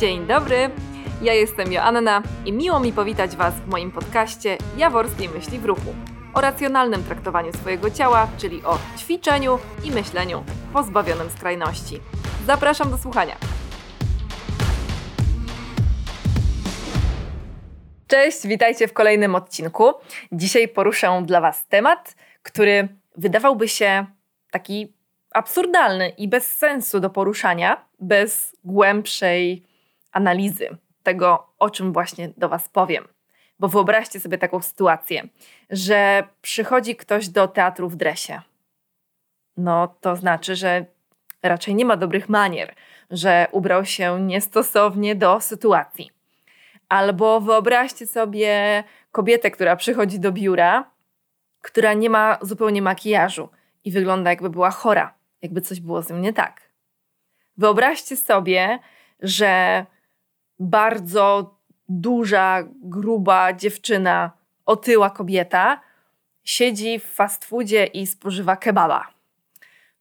Dzień dobry, ja jestem Joanna i miło mi powitać Was w moim podcaście Jaworskiej Myśli w Ruchu o racjonalnym traktowaniu swojego ciała, czyli o ćwiczeniu i myśleniu pozbawionym skrajności. Zapraszam do słuchania. Cześć, witajcie w kolejnym odcinku. Dzisiaj poruszę dla Was temat, który wydawałby się taki absurdalny i bez sensu do poruszania, bez głębszej analizy tego, o czym właśnie do Was powiem. Bo wyobraźcie sobie taką sytuację, że przychodzi ktoś do teatru w dresie. No to znaczy, że raczej nie ma dobrych manier, że ubrał się niestosownie do sytuacji. Albo wyobraźcie sobie kobietę, która przychodzi do biura, która nie ma zupełnie makijażu i wygląda jakby była chora, jakby coś było z nią nie tak. Wyobraźcie sobie, że bardzo duża, gruba dziewczyna, otyła kobieta, siedzi w fast foodzie i spożywa kebaba.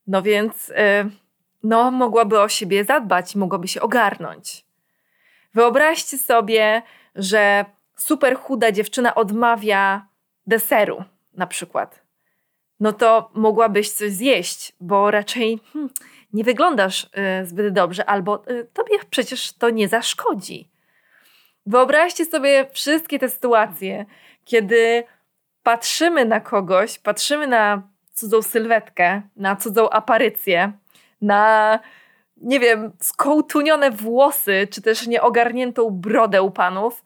No więc, yy, no, mogłaby o siebie zadbać, mogłaby się ogarnąć. Wyobraźcie sobie, że super chuda dziewczyna odmawia deseru, na przykład. No to mogłabyś coś zjeść, bo raczej hmm, nie wyglądasz y, zbyt dobrze, albo y, tobie przecież to nie zaszkodzi. Wyobraźcie sobie wszystkie te sytuacje, kiedy patrzymy na kogoś, patrzymy na cudzą sylwetkę, na cudzą aparycję, na, nie wiem, skołtunione włosy, czy też nieogarniętą brodę u panów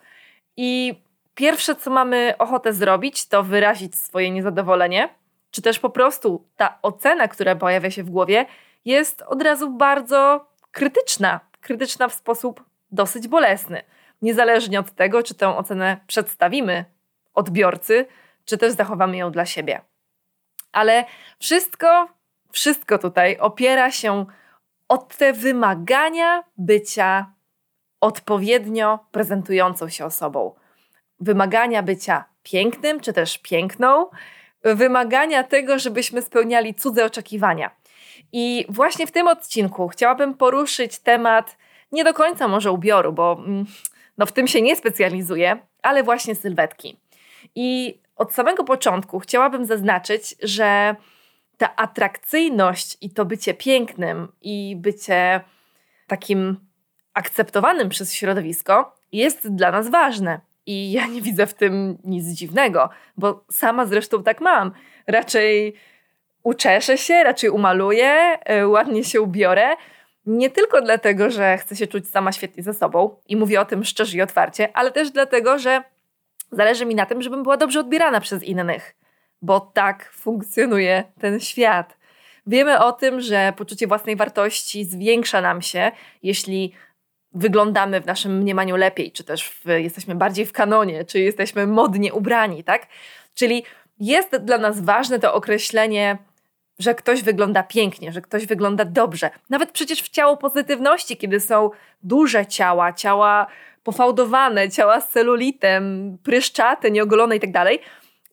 i pierwsze, co mamy ochotę zrobić, to wyrazić swoje niezadowolenie, czy też po prostu ta ocena, która pojawia się w głowie, jest od razu bardzo krytyczna. Krytyczna w sposób dosyć bolesny. Niezależnie od tego, czy tę ocenę przedstawimy odbiorcy, czy też zachowamy ją dla siebie. Ale wszystko, wszystko tutaj opiera się o te wymagania bycia odpowiednio prezentującą się osobą. Wymagania bycia pięknym, czy też piękną, wymagania tego, żebyśmy spełniali cudze oczekiwania. I właśnie w tym odcinku chciałabym poruszyć temat nie do końca może ubioru, bo mm, no, w tym się nie specjalizuję, ale właśnie sylwetki. I od samego początku chciałabym zaznaczyć, że ta atrakcyjność i to bycie pięknym i bycie takim akceptowanym przez środowisko jest dla nas ważne. I ja nie widzę w tym nic dziwnego, bo sama zresztą tak mam. Raczej uczeszę się, raczej umaluję, e, ładnie się ubiorę. Nie tylko dlatego, że chcę się czuć sama świetnie ze sobą i mówię o tym szczerze i otwarcie, ale też dlatego, że zależy mi na tym, żebym była dobrze odbierana przez innych, bo tak funkcjonuje ten świat. Wiemy o tym, że poczucie własnej wartości zwiększa nam się, jeśli wyglądamy w naszym mniemaniu lepiej, czy też w, jesteśmy bardziej w kanonie, czy jesteśmy modnie ubrani, tak? Czyli jest dla nas ważne to określenie, że ktoś wygląda pięknie, że ktoś wygląda dobrze. Nawet przecież w ciało pozytywności, kiedy są duże ciała, ciała pofałdowane, ciała z celulitem, pryszczate, nieogolone i tak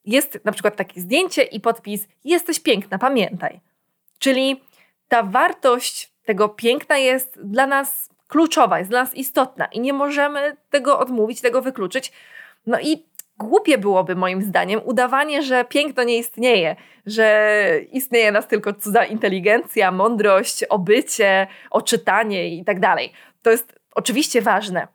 jest na przykład takie zdjęcie i podpis jesteś piękna, pamiętaj. Czyli ta wartość tego piękna jest dla nas kluczowa, jest dla nas istotna i nie możemy tego odmówić, tego wykluczyć. No i głupie byłoby moim zdaniem udawanie, że piękno nie istnieje, że istnieje nas tylko cudza inteligencja, mądrość, obycie, oczytanie i tak dalej. To jest oczywiście ważne.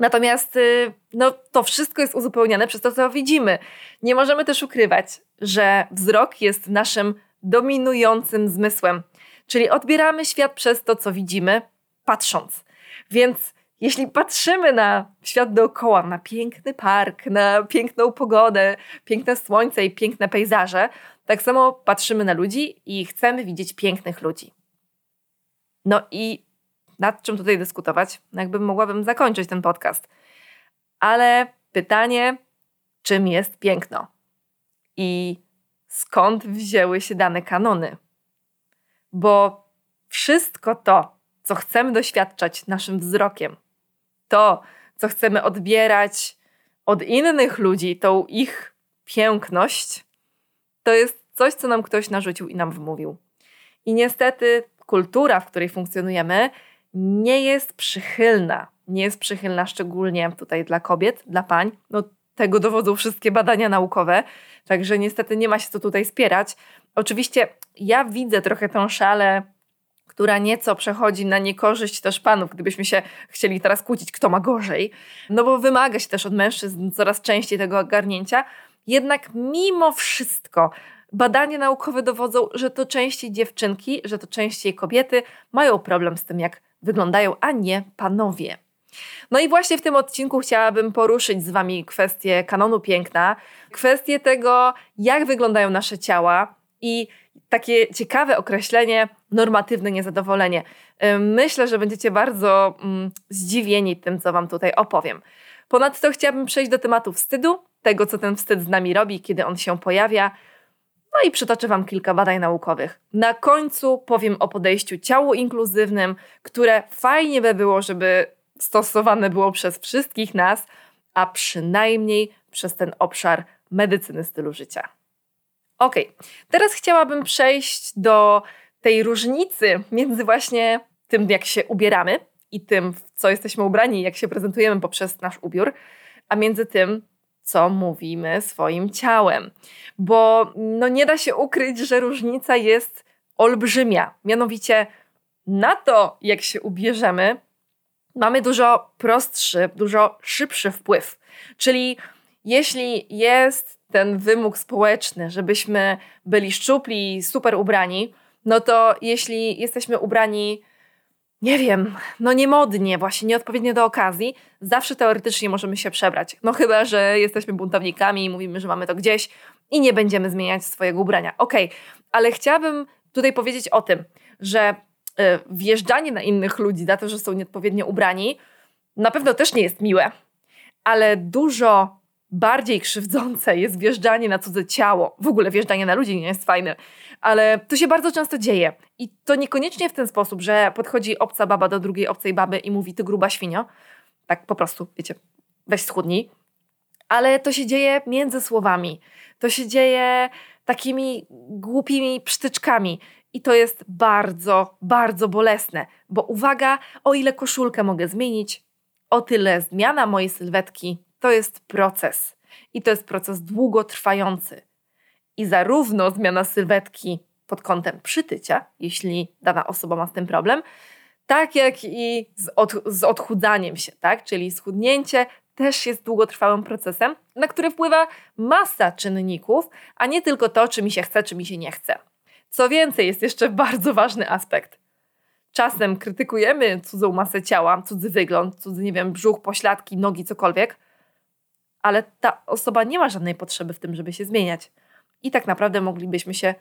Natomiast y, no, to wszystko jest uzupełniane przez to, co widzimy. Nie możemy też ukrywać, że wzrok jest naszym dominującym zmysłem, czyli odbieramy świat przez to, co widzimy, patrząc. Więc jeśli patrzymy na świat dookoła, na piękny park, na piękną pogodę, piękne słońce i piękne pejzaże, tak samo patrzymy na ludzi i chcemy widzieć pięknych ludzi. No i nad czym tutaj dyskutować? Jakby mogłabym zakończyć ten podcast. Ale pytanie, czym jest piękno? I skąd wzięły się dane kanony? Bo wszystko to, co chcemy doświadczać naszym wzrokiem, to, co chcemy odbierać od innych ludzi, tą ich piękność, to jest coś, co nam ktoś narzucił i nam wmówił. I niestety kultura, w której funkcjonujemy, nie jest przychylna. Nie jest przychylna szczególnie tutaj dla kobiet, dla pań. No, tego dowodzą wszystkie badania naukowe, także niestety nie ma się co tutaj spierać. Oczywiście ja widzę trochę tą szalę, która nieco przechodzi na niekorzyść też panów, gdybyśmy się chcieli teraz kłócić, kto ma gorzej, no bo wymaga się też od mężczyzn coraz częściej tego ogarnięcia. Jednak mimo wszystko badania naukowe dowodzą, że to częściej dziewczynki, że to częściej kobiety mają problem z tym, jak wyglądają, a nie panowie. No i właśnie w tym odcinku chciałabym poruszyć z Wami kwestię kanonu piękna, kwestię tego, jak wyglądają nasze ciała i takie ciekawe określenie normatywne niezadowolenie. Myślę, że będziecie bardzo mm, zdziwieni tym, co Wam tutaj opowiem. Ponadto chciałabym przejść do tematu wstydu, tego, co ten wstyd z nami robi, kiedy on się pojawia. No i przytoczę Wam kilka badań naukowych. Na końcu powiem o podejściu ciału inkluzywnym, które fajnie by było, żeby stosowane było przez wszystkich nas, a przynajmniej przez ten obszar medycyny stylu życia. Ok, teraz chciałabym przejść do tej różnicy między właśnie tym, jak się ubieramy i tym, w co jesteśmy ubrani, jak się prezentujemy poprzez nasz ubiór, a między tym, co mówimy swoim ciałem. Bo no nie da się ukryć, że różnica jest olbrzymia. Mianowicie na to, jak się ubierzemy, mamy dużo prostszy, dużo szybszy wpływ. Czyli jeśli jest ten wymóg społeczny, żebyśmy byli szczupli, super ubrani, no to jeśli jesteśmy ubrani, nie wiem, no niemodnie, właśnie nieodpowiednio do okazji, zawsze teoretycznie możemy się przebrać. No chyba, że jesteśmy buntownikami i mówimy, że mamy to gdzieś i nie będziemy zmieniać swojego ubrania. Okej, okay, ale chciałabym tutaj powiedzieć o tym, że E, wjeżdżanie na innych ludzi za to, że są nieodpowiednio ubrani, na pewno też nie jest miłe, ale dużo bardziej krzywdzące jest wjeżdżanie na cudze ciało. W ogóle wjeżdżanie na ludzi nie jest fajne, ale to się bardzo często dzieje. I to niekoniecznie w ten sposób, że podchodzi obca baba do drugiej obcej baby i mówi ty gruba świnio. Tak po prostu, wiecie, weź schudnij. Ale to się dzieje między słowami. To się dzieje takimi głupimi psztyczkami. I to jest bardzo, bardzo bolesne, bo uwaga, o ile koszulkę mogę zmienić, o tyle zmiana mojej sylwetki to jest proces. I to jest proces długotrwający. I zarówno zmiana sylwetki pod kątem przytycia, jeśli dana osoba ma z tym problem, tak jak i z, od, z odchudzaniem się, tak? Czyli schudnięcie też jest długotrwałym procesem, na który wpływa masa czynników, a nie tylko to, czy mi się chce, czy mi się nie chce. Co więcej, jest jeszcze bardzo ważny aspekt. Czasem krytykujemy cudzą masę ciała, cudzy wygląd, cudzy, nie wiem, brzuch, pośladki, nogi, cokolwiek, ale ta osoba nie ma żadnej potrzeby w tym, żeby się zmieniać. I tak naprawdę moglibyśmy się,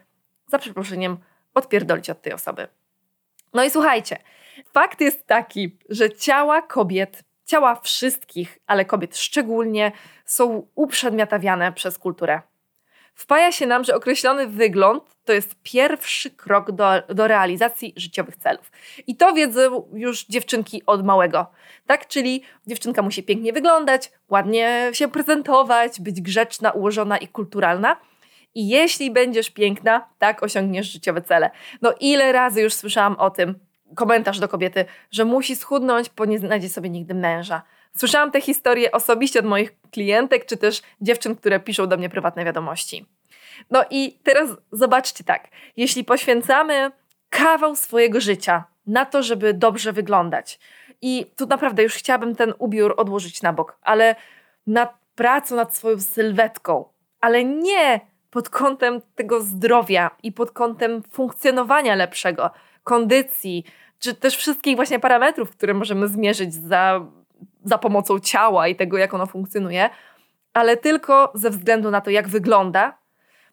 za przeproszeniem, odpierdolić od tej osoby. No i słuchajcie, fakt jest taki, że ciała kobiet, ciała wszystkich, ale kobiet szczególnie, są uprzedmiotawiane przez kulturę wpaja się nam, że określony wygląd to jest pierwszy krok do, do realizacji życiowych celów. I to wiedzą już dziewczynki od małego. Tak? Czyli dziewczynka musi pięknie wyglądać, ładnie się prezentować, być grzeczna, ułożona i kulturalna. I jeśli będziesz piękna, tak osiągniesz życiowe cele. No ile razy już słyszałam o tym, komentarz do kobiety, że musi schudnąć, bo nie znajdzie sobie nigdy męża. Słyszałam te historie osobiście od moich klientek, czy też dziewczyn, które piszą do mnie prywatne wiadomości. No i teraz zobaczcie tak, jeśli poświęcamy kawał swojego życia na to, żeby dobrze wyglądać, i tu naprawdę już chciałabym ten ubiór odłożyć na bok, ale nad pracą nad swoją sylwetką, ale nie pod kątem tego zdrowia i pod kątem funkcjonowania lepszego, kondycji, czy też wszystkich właśnie parametrów, które możemy zmierzyć za za pomocą ciała i tego, jak ono funkcjonuje, ale tylko ze względu na to, jak wygląda,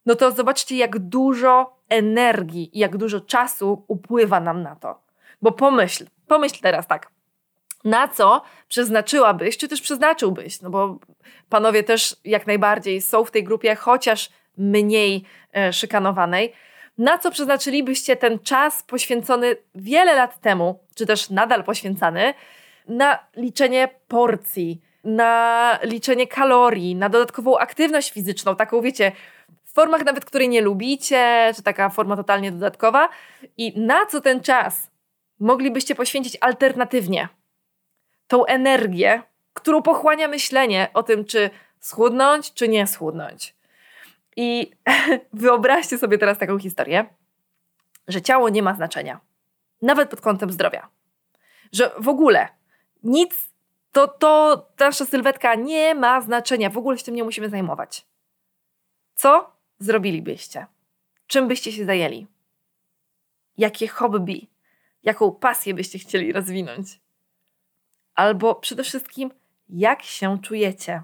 no to zobaczcie, jak dużo energii i jak dużo czasu upływa nam na to. Bo pomyśl, pomyśl teraz tak, na co przeznaczyłabyś, czy też przeznaczyłbyś, no bo panowie też jak najbardziej są w tej grupie, chociaż mniej e, szykanowanej, na co przeznaczylibyście ten czas poświęcony wiele lat temu, czy też nadal poświęcany, na liczenie porcji, na liczenie kalorii, na dodatkową aktywność fizyczną, taką wiecie, w formach nawet, której nie lubicie, czy taka forma totalnie dodatkowa. I na co ten czas moglibyście poświęcić alternatywnie tą energię, którą pochłania myślenie o tym, czy schudnąć, czy nie schudnąć. I wyobraźcie sobie teraz taką historię, że ciało nie ma znaczenia, nawet pod kątem zdrowia. Że w ogóle nic, to, to nasza sylwetka nie ma znaczenia, w ogóle się tym nie musimy zajmować. Co zrobilibyście? Czym byście się zajęli? Jakie hobby, jaką pasję byście chcieli rozwinąć? Albo przede wszystkim, jak się czujecie,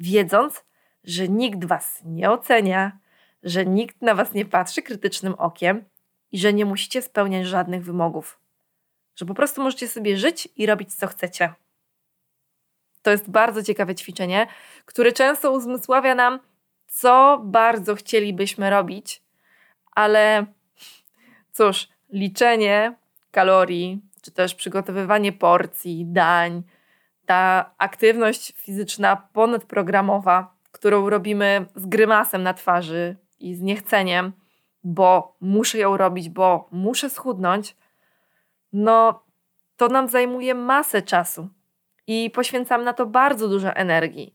wiedząc, że nikt was nie ocenia, że nikt na was nie patrzy krytycznym okiem i że nie musicie spełniać żadnych wymogów. Że po prostu możecie sobie żyć i robić co chcecie. To jest bardzo ciekawe ćwiczenie, które często uzmysławia nam, co bardzo chcielibyśmy robić, ale cóż, liczenie kalorii, czy też przygotowywanie porcji, dań, ta aktywność fizyczna ponadprogramowa, którą robimy z grymasem na twarzy i z niechceniem, bo muszę ją robić, bo muszę schudnąć, no to nam zajmuje masę czasu i poświęcam na to bardzo dużo energii.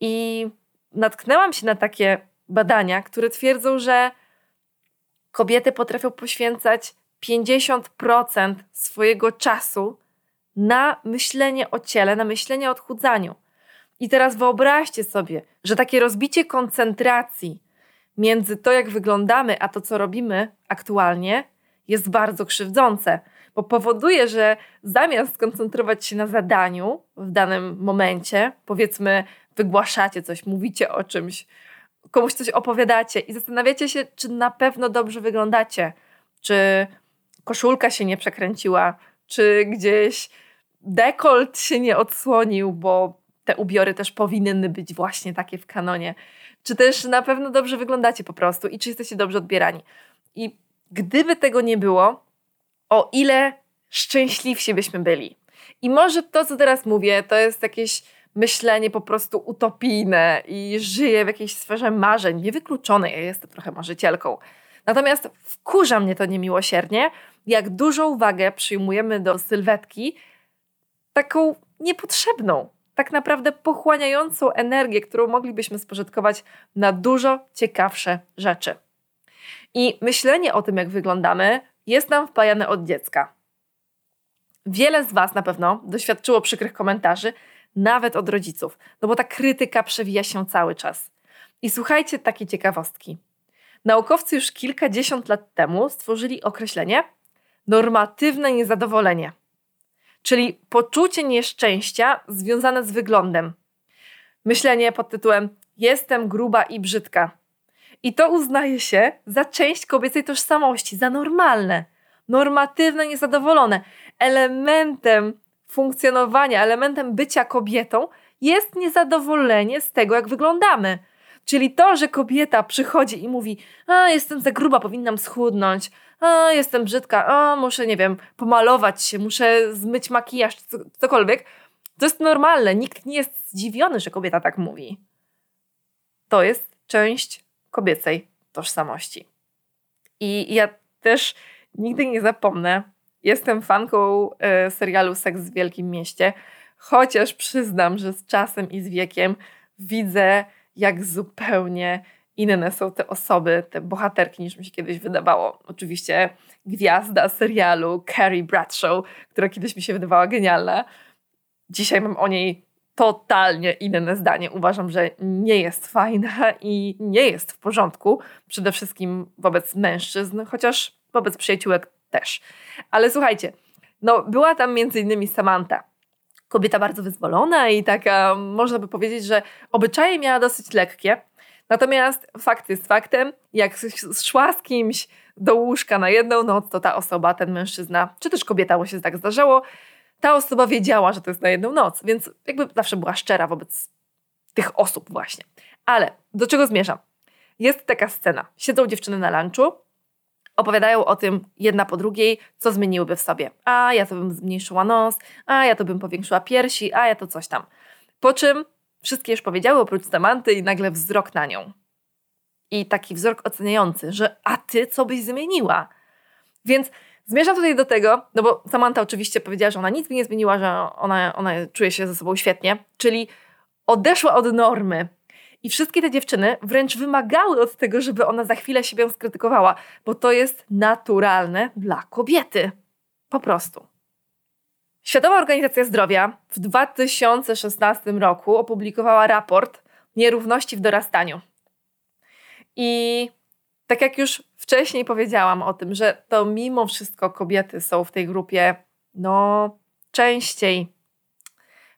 I natknęłam się na takie badania, które twierdzą, że kobiety potrafią poświęcać 50% swojego czasu na myślenie o ciele, na myślenie o odchudzaniu. I teraz wyobraźcie sobie, że takie rozbicie koncentracji między to, jak wyglądamy, a to, co robimy aktualnie, jest bardzo krzywdzące, bo powoduje, że zamiast skoncentrować się na zadaniu w danym momencie, powiedzmy, wygłaszacie coś, mówicie o czymś, komuś coś opowiadacie i zastanawiacie się, czy na pewno dobrze wyglądacie, czy koszulka się nie przekręciła, czy gdzieś dekolt się nie odsłonił, bo te ubiory też powinny być właśnie takie w kanonie. Czy też na pewno dobrze wyglądacie po prostu i czy jesteście dobrze odbierani. I gdyby tego nie było, o ile szczęśliwsi byśmy byli. I może to, co teraz mówię, to jest jakieś myślenie po prostu utopijne i żyję w jakiejś sferze marzeń, niewykluczonej, ja jestem trochę marzycielką. Natomiast wkurza mnie to niemiłosiernie, jak dużą wagę przyjmujemy do sylwetki, taką niepotrzebną, tak naprawdę pochłaniającą energię, którą moglibyśmy spożytkować na dużo ciekawsze rzeczy. I myślenie o tym, jak wyglądamy, jest nam wpajane od dziecka. Wiele z Was na pewno doświadczyło przykrych komentarzy, nawet od rodziców, no bo ta krytyka przewija się cały czas. I słuchajcie takiej ciekawostki. Naukowcy już kilkadziesiąt lat temu stworzyli określenie normatywne niezadowolenie, czyli poczucie nieszczęścia związane z wyglądem. Myślenie pod tytułem jestem gruba i brzydka. I to uznaje się za część kobiecej tożsamości, za normalne, normatywne, niezadowolone. Elementem funkcjonowania, elementem bycia kobietą jest niezadowolenie z tego, jak wyglądamy. Czyli to, że kobieta przychodzi i mówi: A, jestem za gruba, powinnam schudnąć, a, jestem brzydka, a, muszę, nie wiem, pomalować się, muszę zmyć makijaż, cokolwiek. To jest normalne. Nikt nie jest zdziwiony, że kobieta tak mówi. To jest część kobiecej tożsamości. I ja też nigdy nie zapomnę. Jestem fanką y, serialu Seks w Wielkim Mieście, chociaż przyznam, że z czasem i z wiekiem widzę, jak zupełnie inne są te osoby, te bohaterki, niż mi się kiedyś wydawało. Oczywiście gwiazda serialu Carrie Bradshaw, która kiedyś mi się wydawała genialna. Dzisiaj mam o niej totalnie inne zdanie. Uważam, że nie jest fajna i nie jest w porządku. Przede wszystkim wobec mężczyzn, chociaż wobec przyjaciółek też. Ale słuchajcie, no była tam między innymi Samantha. Kobieta bardzo wyzwolona i taka, można by powiedzieć, że obyczaje miała dosyć lekkie. Natomiast fakt jest faktem, jak szła z kimś do łóżka na jedną noc, to ta osoba, ten mężczyzna, czy też kobieta, bo się tak zdarzało, ta osoba wiedziała, że to jest na jedną noc, więc jakby zawsze była szczera wobec tych osób właśnie. Ale do czego zmierzam? Jest taka scena. Siedzą dziewczyny na lunchu, opowiadają o tym jedna po drugiej, co zmieniłyby w sobie. A ja to bym zmniejszyła nos, a ja to bym powiększyła piersi, a ja to coś tam. Po czym wszystkie już powiedziały oprócz Samanty i nagle wzrok na nią. I taki wzrok oceniający, że a ty co byś zmieniła? Więc Zmierzam tutaj do tego, no bo Samantha oczywiście powiedziała, że ona nic mi nie zmieniła, że ona, ona czuje się ze sobą świetnie, czyli odeszła od normy. I wszystkie te dziewczyny wręcz wymagały od tego, żeby ona za chwilę siebie skrytykowała, bo to jest naturalne dla kobiety. Po prostu. Światowa Organizacja Zdrowia w 2016 roku opublikowała raport Nierówności w dorastaniu. I tak jak już wcześniej powiedziałam o tym, że to mimo wszystko kobiety są w tej grupie no częściej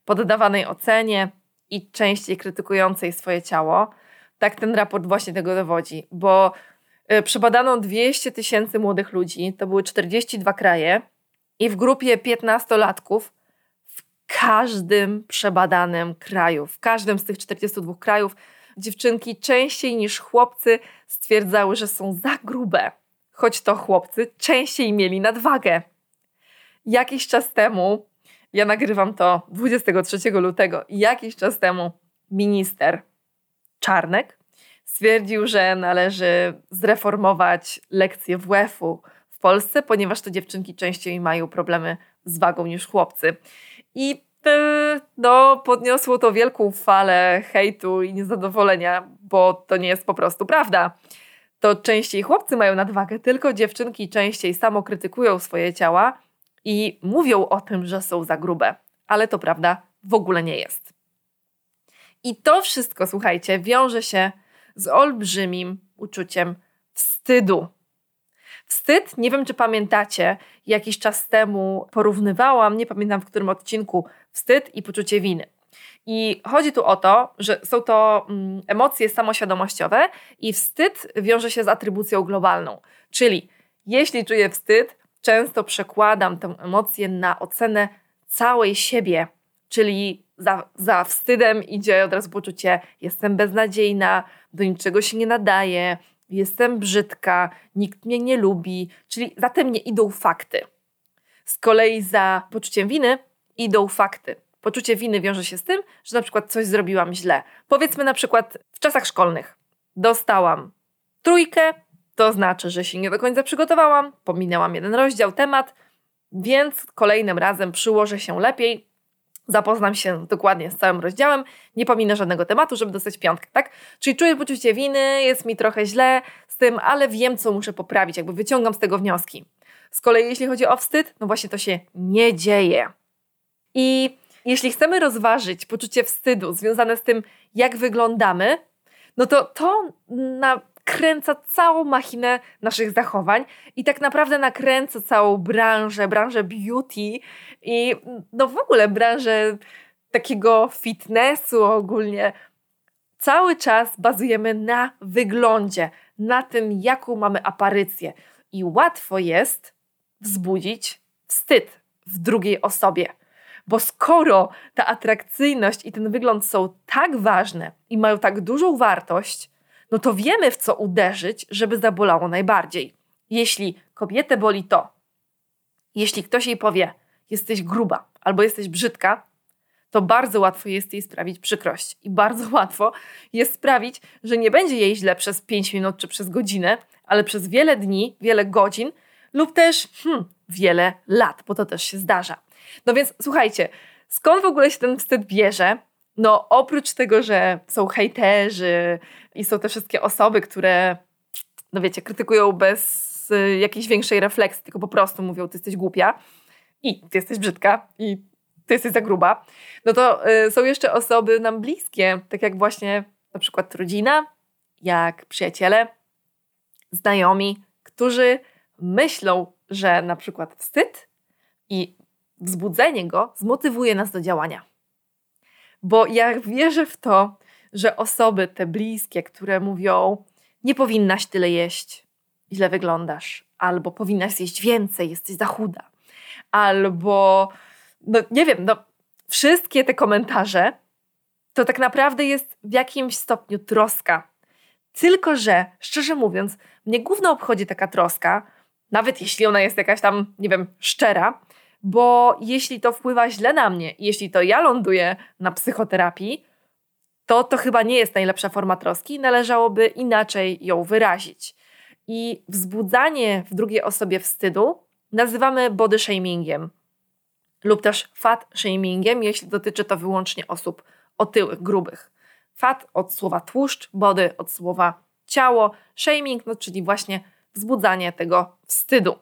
poddawanej ocenie i częściej krytykującej swoje ciało, tak ten raport właśnie tego dowodzi, bo y, przebadano 200 tysięcy młodych ludzi, to były 42 kraje i w grupie 15-latków w każdym przebadanym kraju, w każdym z tych 42 krajów dziewczynki częściej niż chłopcy stwierdzały, że są za grube, choć to chłopcy częściej mieli nadwagę. Jakiś czas temu, ja nagrywam to 23 lutego, jakiś czas temu minister Czarnek stwierdził, że należy zreformować lekcje WF-u w Polsce, ponieważ to dziewczynki częściej mają problemy z wagą niż chłopcy. I no, podniosło to wielką falę hejtu i niezadowolenia, bo to nie jest po prostu prawda. To częściej chłopcy mają nadwagę, tylko dziewczynki częściej samo krytykują swoje ciała i mówią o tym, że są za grube. Ale to prawda w ogóle nie jest. I to wszystko, słuchajcie, wiąże się z olbrzymim uczuciem wstydu Wstyd, nie wiem czy pamiętacie, jakiś czas temu porównywałam, nie pamiętam w którym odcinku, wstyd i poczucie winy. I chodzi tu o to, że są to mm, emocje samoświadomościowe i wstyd wiąże się z atrybucją globalną. Czyli jeśli czuję wstyd, często przekładam tę emocję na ocenę całej siebie, czyli za, za wstydem idzie od razu poczucie jestem beznadziejna, do niczego się nie nadaję, jestem brzydka, nikt mnie nie lubi, czyli za tym nie idą fakty. Z kolei za poczuciem winy idą fakty. Poczucie winy wiąże się z tym, że na przykład coś zrobiłam źle. Powiedzmy na przykład w czasach szkolnych dostałam trójkę, to znaczy, że się nie do końca przygotowałam, pominęłam jeden rozdział, temat, więc kolejnym razem przyłożę się lepiej, zapoznam się dokładnie z całym rozdziałem, nie pominę żadnego tematu, żeby dostać piątkę, tak? Czyli czuję poczucie winy, jest mi trochę źle z tym, ale wiem, co muszę poprawić, jakby wyciągam z tego wnioski. Z kolei jeśli chodzi o wstyd, no właśnie to się nie dzieje. I jeśli chcemy rozważyć poczucie wstydu związane z tym, jak wyglądamy, no to to na nakręca całą machinę naszych zachowań i tak naprawdę nakręca całą branżę, branżę beauty i no w ogóle branżę takiego fitnessu ogólnie. Cały czas bazujemy na wyglądzie, na tym, jaką mamy aparycję. I łatwo jest wzbudzić wstyd w drugiej osobie. Bo skoro ta atrakcyjność i ten wygląd są tak ważne i mają tak dużą wartość, no to wiemy w co uderzyć, żeby zabolało najbardziej. Jeśli kobietę boli to, jeśli ktoś jej powie, jesteś gruba albo jesteś brzydka, to bardzo łatwo jest jej sprawić przykrość. I bardzo łatwo jest sprawić, że nie będzie jej źle przez 5 minut czy przez godzinę, ale przez wiele dni, wiele godzin lub też hmm, wiele lat, bo to też się zdarza. No więc słuchajcie, skąd w ogóle się ten wstyd bierze? No, oprócz tego, że są hejterzy i są te wszystkie osoby, które, no wiecie, krytykują bez y, jakiejś większej refleksji, tylko po prostu mówią, ty jesteś głupia i ty jesteś brzydka i ty jesteś za gruba, no to y, są jeszcze osoby nam bliskie, tak jak właśnie na przykład rodzina, jak przyjaciele, znajomi, którzy myślą, że na przykład wstyd i wzbudzenie go zmotywuje nas do działania. Bo ja wierzę w to, że osoby te bliskie, które mówią, nie powinnaś tyle jeść, źle wyglądasz, albo powinnaś jeść więcej, jesteś za chuda, albo, no nie wiem, no wszystkie te komentarze to tak naprawdę jest w jakimś stopniu troska. Tylko, że szczerze mówiąc, mnie głównie obchodzi taka troska, nawet jeśli ona jest jakaś tam, nie wiem, szczera, bo jeśli to wpływa źle na mnie, jeśli to ja ląduję na psychoterapii, to to chyba nie jest najlepsza forma troski, należałoby inaczej ją wyrazić. I wzbudzanie w drugiej osobie wstydu nazywamy body shamingiem lub też fat shamingiem, jeśli dotyczy to wyłącznie osób otyłych, grubych. Fat od słowa tłuszcz, body od słowa ciało, shaming, no czyli właśnie wzbudzanie tego wstydu.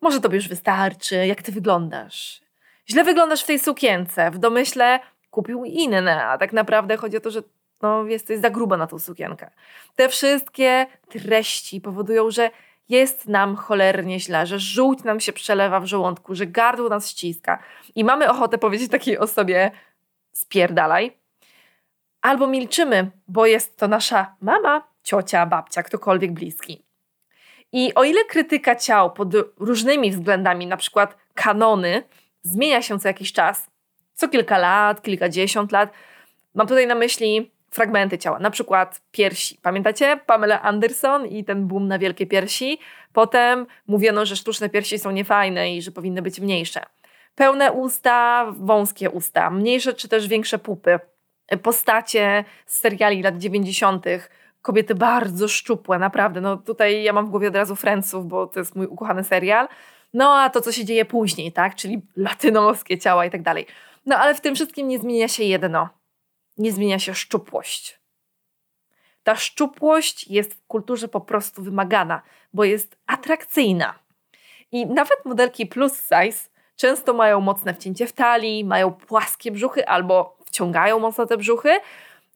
Może tobie już wystarczy, jak ty wyglądasz. Źle wyglądasz w tej sukience, w domyśle kupił inne, a tak naprawdę chodzi o to, że no, jesteś za gruba na tą sukienkę. Te wszystkie treści powodują, że jest nam cholernie źle, że żółć nam się przelewa w żołądku, że gardło nas ściska i mamy ochotę powiedzieć takiej osobie spierdalaj. Albo milczymy, bo jest to nasza mama, ciocia, babcia, ktokolwiek bliski. I o ile krytyka ciał pod różnymi względami, na przykład kanony, zmienia się co jakiś czas, co kilka lat, kilkadziesiąt lat, mam tutaj na myśli fragmenty ciała, na przykład piersi. Pamiętacie Pamela Anderson i ten boom na wielkie piersi? Potem mówiono, że sztuczne piersi są niefajne i że powinny być mniejsze. Pełne usta, wąskie usta, mniejsze czy też większe pupy. Postacie z seriali lat 90., kobiety bardzo szczupłe, naprawdę. No tutaj ja mam w głowie od razu Friendsów, bo to jest mój ukochany serial. No a to, co się dzieje później, tak? Czyli latynoskie ciała i tak dalej. No ale w tym wszystkim nie zmienia się jedno – nie zmienia się szczupłość. Ta szczupłość jest w kulturze po prostu wymagana, bo jest atrakcyjna. I nawet modelki plus size często mają mocne wcięcie w talii, mają płaskie brzuchy albo wciągają mocno te brzuchy,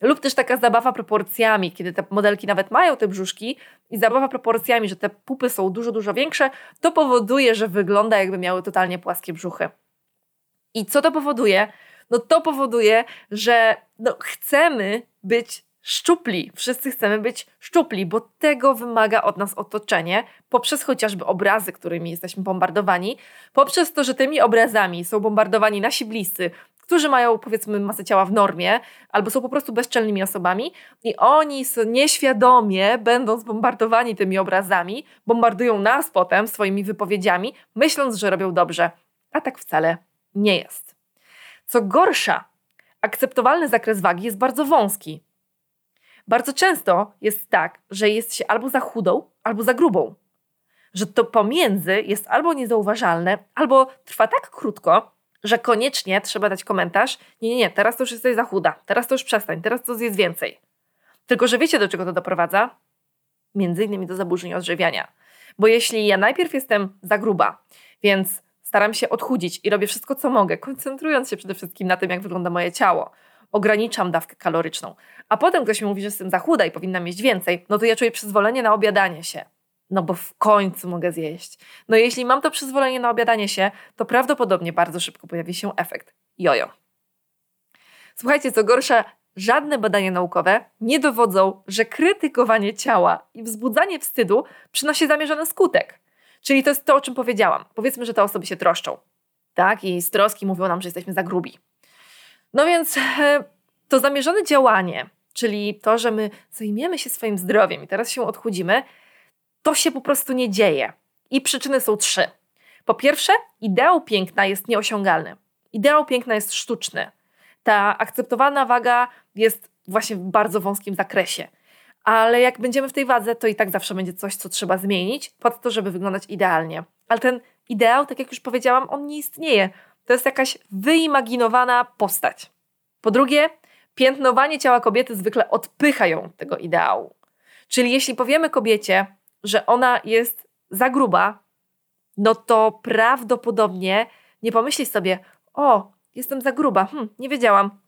lub też taka zabawa proporcjami, kiedy te modelki nawet mają te brzuszki i zabawa proporcjami, że te pupy są dużo, dużo większe, to powoduje, że wygląda jakby miały totalnie płaskie brzuchy. I co to powoduje? no to powoduje, że no, chcemy być szczupli. Wszyscy chcemy być szczupli, bo tego wymaga od nas otoczenie, poprzez chociażby obrazy, którymi jesteśmy bombardowani, poprzez to, że tymi obrazami są bombardowani nasi bliscy, którzy mają powiedzmy masę ciała w normie, albo są po prostu bezczelnymi osobami i oni nieświadomie, będąc bombardowani tymi obrazami, bombardują nas potem swoimi wypowiedziami, myśląc, że robią dobrze. A tak wcale nie jest. Co gorsza, akceptowalny zakres wagi jest bardzo wąski. Bardzo często jest tak, że jest się albo za chudą, albo za grubą. Że to pomiędzy jest albo niezauważalne, albo trwa tak krótko, że koniecznie trzeba dać komentarz: Nie, nie, nie, teraz to już jesteś za chuda, teraz to już przestań, teraz to jest więcej. Tylko, że wiecie, do czego to doprowadza? Między innymi do zaburzeń odżywiania. Bo jeśli ja najpierw jestem za gruba, więc staram się odchudzić i robię wszystko, co mogę, koncentrując się przede wszystkim na tym, jak wygląda moje ciało. Ograniczam dawkę kaloryczną. A potem ktoś mi mówi, że jestem za chuda i powinnam mieć więcej, no to ja czuję przyzwolenie na obiadanie się. No bo w końcu mogę zjeść. No jeśli mam to przyzwolenie na obiadanie się, to prawdopodobnie bardzo szybko pojawi się efekt jojo. Słuchajcie, co gorsza, żadne badania naukowe nie dowodzą, że krytykowanie ciała i wzbudzanie wstydu przynosi zamierzony skutek. Czyli to jest to, o czym powiedziałam. Powiedzmy, że te osoby się troszczą. Tak? I z troski mówią nam, że jesteśmy za grubi. No więc e, to zamierzone działanie, czyli to, że my zajmiemy się swoim zdrowiem i teraz się odchudzimy, to się po prostu nie dzieje. I przyczyny są trzy. Po pierwsze, ideał piękna jest nieosiągalny. Ideał piękna jest sztuczny. Ta akceptowana waga jest właśnie w bardzo wąskim zakresie ale jak będziemy w tej wadze, to i tak zawsze będzie coś, co trzeba zmienić, po to, żeby wyglądać idealnie. Ale ten ideał, tak jak już powiedziałam, on nie istnieje. To jest jakaś wyimaginowana postać. Po drugie, piętnowanie ciała kobiety zwykle odpycha ją od tego ideału. Czyli jeśli powiemy kobiecie, że ona jest za gruba, no to prawdopodobnie nie pomyśli sobie, o, jestem za gruba, hm, nie wiedziałam.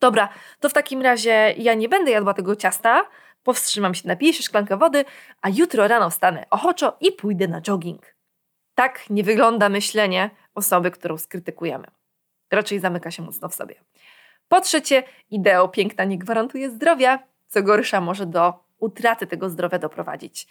Dobra, to w takim razie ja nie będę jadła tego ciasta, powstrzymam się, napiję się szklankę wody, a jutro rano wstanę ochoczo i pójdę na jogging. Tak nie wygląda myślenie osoby, którą skrytykujemy. Raczej zamyka się mocno w sobie. Po trzecie, ideo piękna nie gwarantuje zdrowia, co gorsza może do utraty tego zdrowia doprowadzić.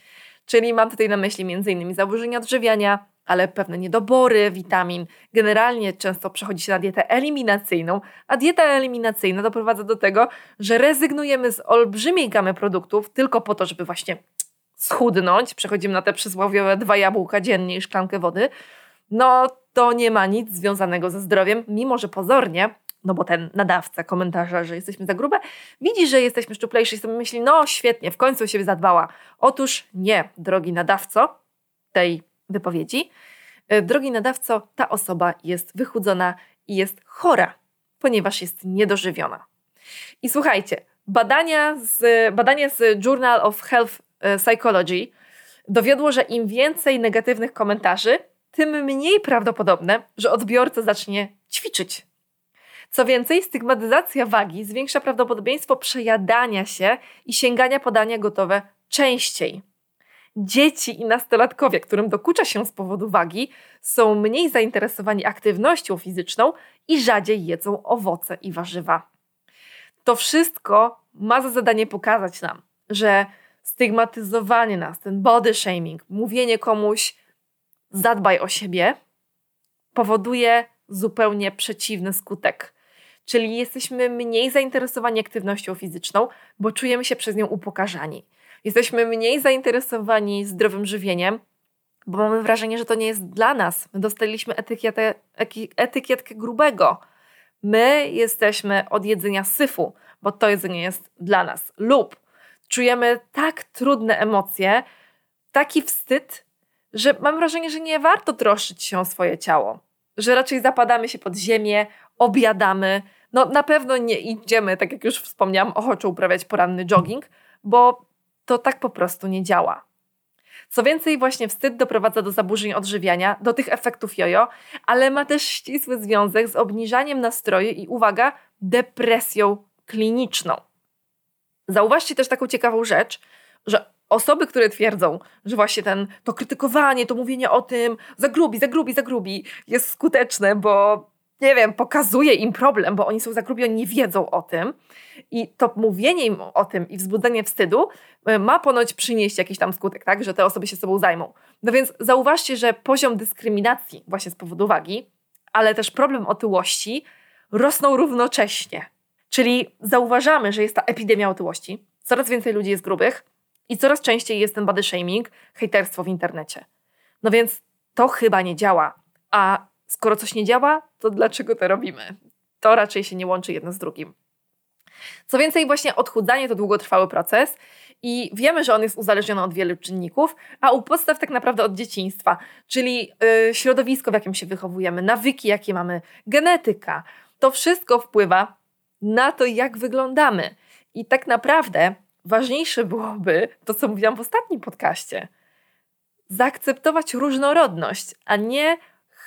Czyli mam tutaj na myśli m.in. zaburzenia odżywiania, ale pewne niedobory witamin. Generalnie często przechodzi się na dietę eliminacyjną, a dieta eliminacyjna doprowadza do tego, że rezygnujemy z olbrzymiej gamy produktów tylko po to, żeby właśnie schudnąć. Przechodzimy na te przysłowiowe dwa jabłka dziennie i szklankę wody. No to nie ma nic związanego ze zdrowiem, mimo że pozornie no bo ten nadawca komentarza, że jesteśmy za grube, widzi, że jesteśmy szczuplejsi i sobie myśli, no świetnie, w końcu się zadbała. Otóż nie, drogi nadawco tej wypowiedzi. e, drogi nadawco, ta osoba jest wychudzona i jest chora, ponieważ jest niedożywiona. I słuchajcie, badania z, badanie z Journal of Health e, Psychology dowiodło, że im więcej negatywnych komentarzy, tym mniej prawdopodobne, że odbiorca zacznie ćwiczyć. Co więcej, stygmatyzacja wagi zwiększa prawdopodobieństwo przejadania się i sięgania podania gotowe częściej. Dzieci i nastolatkowie, którym dokucza się z powodu wagi, są mniej zainteresowani aktywnością fizyczną i rzadziej jedzą owoce i warzywa. To wszystko ma za zadanie pokazać nam, że stygmatyzowanie nas, ten body shaming, mówienie komuś zadbaj o siebie, powoduje zupełnie przeciwny skutek. Czyli jesteśmy mniej zainteresowani aktywnością fizyczną, bo czujemy się przez nią upokarzani. Jesteśmy mniej zainteresowani zdrowym żywieniem, bo mamy wrażenie, że to nie jest dla nas. My dostaliśmy etykietę, etykietkę grubego. My jesteśmy od jedzenia syfu, bo to jedzenie jest dla nas. Lub czujemy tak trudne emocje, taki wstyd, że mam wrażenie, że nie warto troszczyć się o swoje ciało. Że raczej zapadamy się pod ziemię, obiadamy. No na pewno nie idziemy, tak jak już wspomniałam, ochoczo uprawiać poranny jogging, bo to tak po prostu nie działa. Co więcej, właśnie wstyd doprowadza do zaburzeń odżywiania, do tych efektów jojo, ale ma też ścisły związek z obniżaniem nastroju i uwaga, depresją kliniczną. Zauważcie też taką ciekawą rzecz, że osoby, które twierdzą, że właśnie ten, to krytykowanie, to mówienie o tym zagrubi, zagrubi, zagrubi jest skuteczne, bo nie wiem, pokazuje im problem, bo oni są zagrubieni, nie wiedzą o tym. I to mówienie im o tym i wzbudzenie wstydu e, ma ponoć przynieść jakiś tam skutek, tak, że te osoby się sobą zajmą. No więc zauważcie, że poziom dyskryminacji właśnie z powodu wagi, ale też problem otyłości rosną równocześnie. Czyli zauważamy, że jest ta epidemia otyłości, coraz więcej ludzi jest grubych i coraz częściej jest ten body shaming, hejterstwo w internecie. No więc to chyba nie działa. A skoro coś nie działa, to dlaczego to robimy? To raczej się nie łączy jedno z drugim. Co więcej, właśnie odchudzanie to długotrwały proces i wiemy, że on jest uzależniony od wielu czynników, a u podstaw tak naprawdę od dzieciństwa, czyli yy, środowisko, w jakim się wychowujemy, nawyki, jakie mamy, genetyka. To wszystko wpływa na to, jak wyglądamy. I tak naprawdę ważniejsze byłoby to, co mówiłam w ostatnim podcaście. Zaakceptować różnorodność, a nie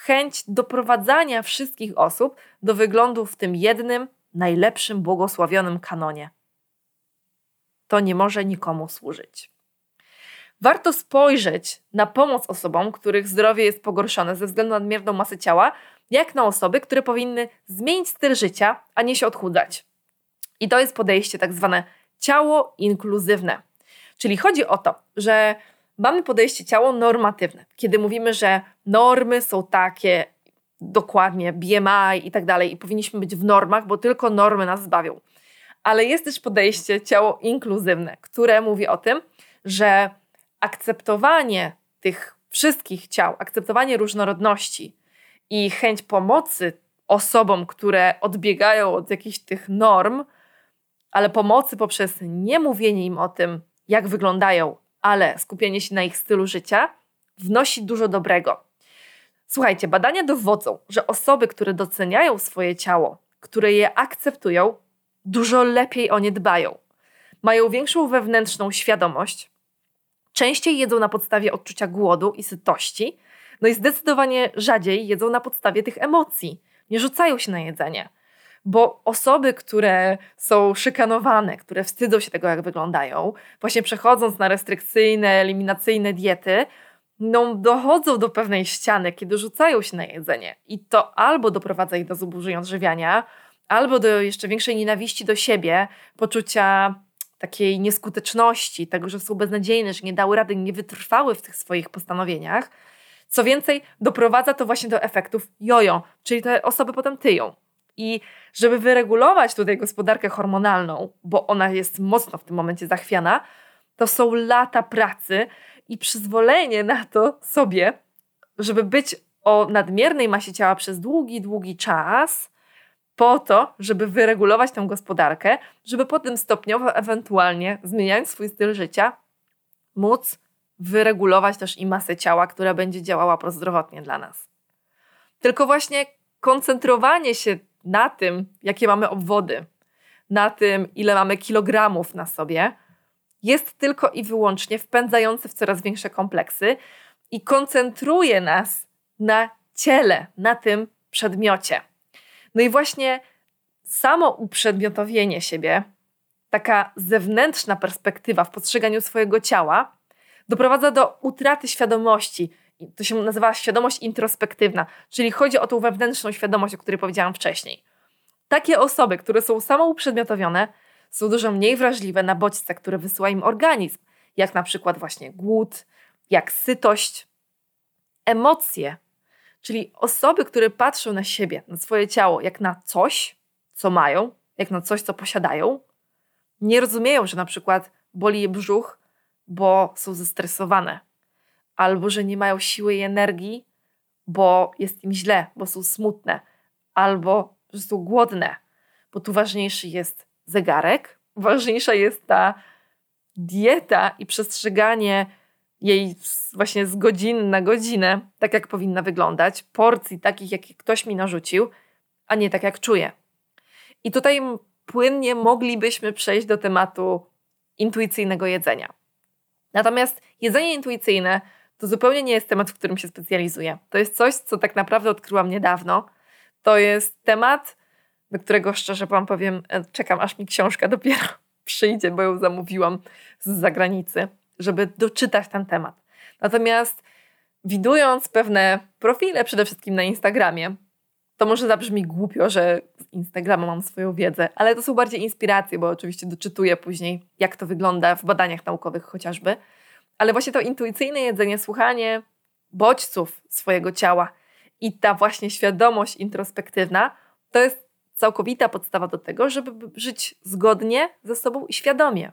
chęć doprowadzania wszystkich osób do wyglądu w tym jednym, najlepszym, błogosławionym kanonie. To nie może nikomu służyć. Warto spojrzeć na pomoc osobom, których zdrowie jest pogorszone ze względu na nadmierną masę ciała, jak na osoby, które powinny zmienić styl życia, a nie się odchudzać. I to jest podejście tak zwane ciało inkluzywne. Czyli chodzi o to, że mamy podejście ciało normatywne, kiedy mówimy, że normy są takie, dokładnie, BMI i tak dalej, i powinniśmy być w normach, bo tylko normy nas zbawią. Ale jest też podejście ciało inkluzywne, które mówi o tym, że akceptowanie tych wszystkich ciał, akceptowanie różnorodności i chęć pomocy osobom, które odbiegają od jakichś tych norm, ale pomocy poprzez nie mówienie im o tym, jak wyglądają, ale skupienie się na ich stylu życia, wnosi dużo dobrego. Słuchajcie, badania dowodzą, że osoby, które doceniają swoje ciało, które je akceptują, dużo lepiej o nie dbają. Mają większą wewnętrzną świadomość, częściej jedzą na podstawie odczucia głodu i sytości, no i zdecydowanie rzadziej jedzą na podstawie tych emocji. Nie rzucają się na jedzenie. Bo osoby, które są szykanowane, które wstydzą się tego, jak wyglądają, właśnie przechodząc na restrykcyjne, eliminacyjne diety, no, dochodzą do pewnej ściany, kiedy rzucają się na jedzenie. I to albo doprowadza ich do zubożeń odżywiania, albo do jeszcze większej nienawiści do siebie, poczucia takiej nieskuteczności, tego, że są beznadziejne, że nie dały rady, nie wytrwały w tych swoich postanowieniach. Co więcej, doprowadza to właśnie do efektów jojo, czyli te osoby potem tyją. I żeby wyregulować tutaj gospodarkę hormonalną, bo ona jest mocno w tym momencie zachwiana, to są lata pracy i przyzwolenie na to sobie, żeby być o nadmiernej masie ciała przez długi, długi czas, po to, żeby wyregulować tę gospodarkę, żeby potem stopniowo, ewentualnie zmieniając swój styl życia, móc wyregulować też i masę ciała, która będzie działała prozdrowotnie dla nas. Tylko właśnie koncentrowanie się na tym, jakie mamy obwody, na tym, ile mamy kilogramów na sobie, jest tylko i wyłącznie wpędzające w coraz większe kompleksy i koncentruje nas na ciele, na tym przedmiocie. No i właśnie samo uprzedmiotowienie siebie, taka zewnętrzna perspektywa w postrzeganiu swojego ciała, doprowadza do utraty świadomości. To się nazywa świadomość introspektywna, czyli chodzi o tą wewnętrzną świadomość, o której powiedziałam wcześniej. Takie osoby, które są samouprzedmiotowione, są dużo mniej wrażliwe na bodźce, które wysyła im organizm, jak na przykład właśnie głód, jak sytość, emocje, czyli osoby, które patrzą na siebie, na swoje ciało, jak na coś, co mają, jak na coś, co posiadają, nie rozumieją, że na przykład boli je brzuch, bo są zestresowane, albo że nie mają siły i energii, bo jest im źle, bo są smutne, albo że są głodne, bo tu ważniejszy jest zegarek, ważniejsza jest ta dieta i przestrzeganie jej właśnie z godziny na godzinę, tak jak powinna wyglądać, porcji takich, jakie ktoś mi narzucił, a nie tak jak czuję. I tutaj płynnie moglibyśmy przejść do tematu intuicyjnego jedzenia. Natomiast jedzenie intuicyjne to zupełnie nie jest temat, w którym się specjalizuję. To jest coś, co tak naprawdę odkryłam niedawno. To jest temat, do którego szczerze Wam powiem, e, czekam aż mi książka dopiero przyjdzie, bo ją zamówiłam z zagranicy, żeby doczytać ten temat. Natomiast widując pewne profile, przede wszystkim na Instagramie, to może zabrzmi głupio, że z Instagrama mam swoją wiedzę, ale to są bardziej inspiracje, bo oczywiście doczytuję później, jak to wygląda w badaniach naukowych chociażby. Ale właśnie to intuicyjne jedzenie, słuchanie bodźców swojego ciała i ta właśnie świadomość introspektywna, to jest całkowita podstawa do tego, żeby żyć zgodnie ze sobą i świadomie.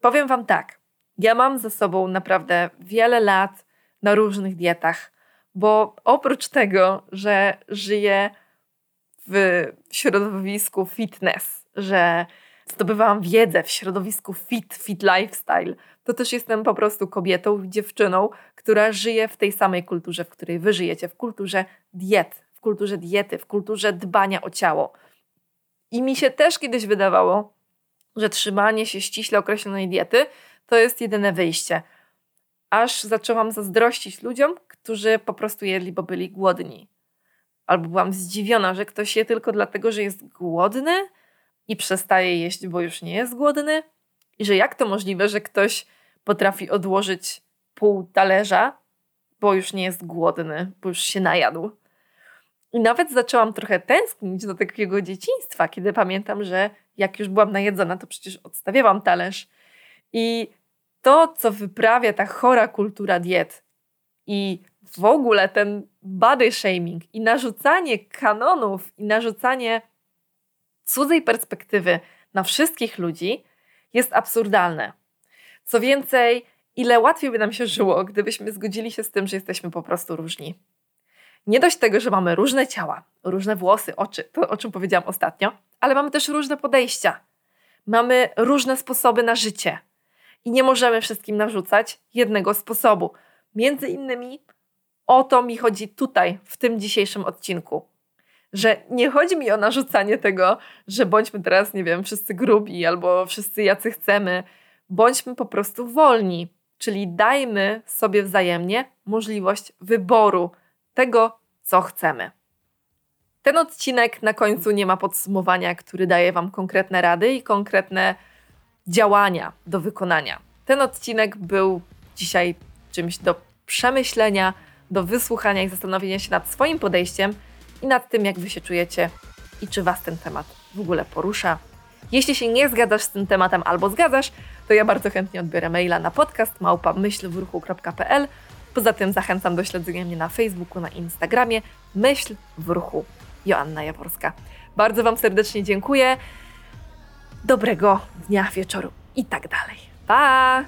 Powiem Wam tak, ja mam za sobą naprawdę wiele lat na różnych dietach, bo oprócz tego, że żyję w środowisku fitness, że zdobywałam wiedzę w środowisku fit, fit lifestyle, to też jestem po prostu kobietą, dziewczyną, która żyje w tej samej kulturze, w której wy żyjecie, w kulturze diet, w kulturze diety, w kulturze dbania o ciało. I mi się też kiedyś wydawało, że trzymanie się ściśle określonej diety to jest jedyne wyjście. Aż zaczęłam zazdrościć ludziom, którzy po prostu jedli, bo byli głodni. Albo byłam zdziwiona, że ktoś je tylko dlatego, że jest głodny i przestaje jeść, bo już nie jest głodny. I że jak to możliwe, że ktoś potrafi odłożyć pół talerza, bo już nie jest głodny, bo już się najadł. I nawet zaczęłam trochę tęsknić do takiego dzieciństwa, kiedy pamiętam, że jak już byłam najedzona, to przecież odstawiałam talerz. I to, co wyprawia ta chora kultura diet i w ogóle ten body shaming i narzucanie kanonów i narzucanie cudzej perspektywy na wszystkich ludzi jest absurdalne. Co więcej, ile łatwiej by nam się żyło, gdybyśmy zgodzili się z tym, że jesteśmy po prostu różni. Nie dość tego, że mamy różne ciała, różne włosy, oczy, to o czym powiedziałam ostatnio, ale mamy też różne podejścia. Mamy różne sposoby na życie i nie możemy wszystkim narzucać jednego sposobu. Między innymi o to mi chodzi tutaj, w tym dzisiejszym odcinku. Że nie chodzi mi o narzucanie tego, że bądźmy teraz, nie wiem, wszyscy grubi albo wszyscy jacy chcemy. Bądźmy po prostu wolni, czyli dajmy sobie wzajemnie możliwość wyboru tego, co chcemy. Ten odcinek na końcu nie ma podsumowania, który daje Wam konkretne rady i konkretne działania do wykonania. Ten odcinek był dzisiaj czymś do przemyślenia, do wysłuchania i zastanowienia się nad swoim podejściem i nad tym, jak Wy się czujecie i czy Was ten temat w ogóle porusza. Jeśli się nie zgadzasz z tym tematem albo zgadzasz, to ja bardzo chętnie odbiorę maila na podcast małpa.myślwruchu.pl Poza tym zachęcam do śledzenia mnie na Facebooku, na Instagramie. Myśl w ruchu. Joanna Jaworska. Bardzo Wam serdecznie dziękuję. Dobrego dnia, wieczoru i tak dalej. Pa!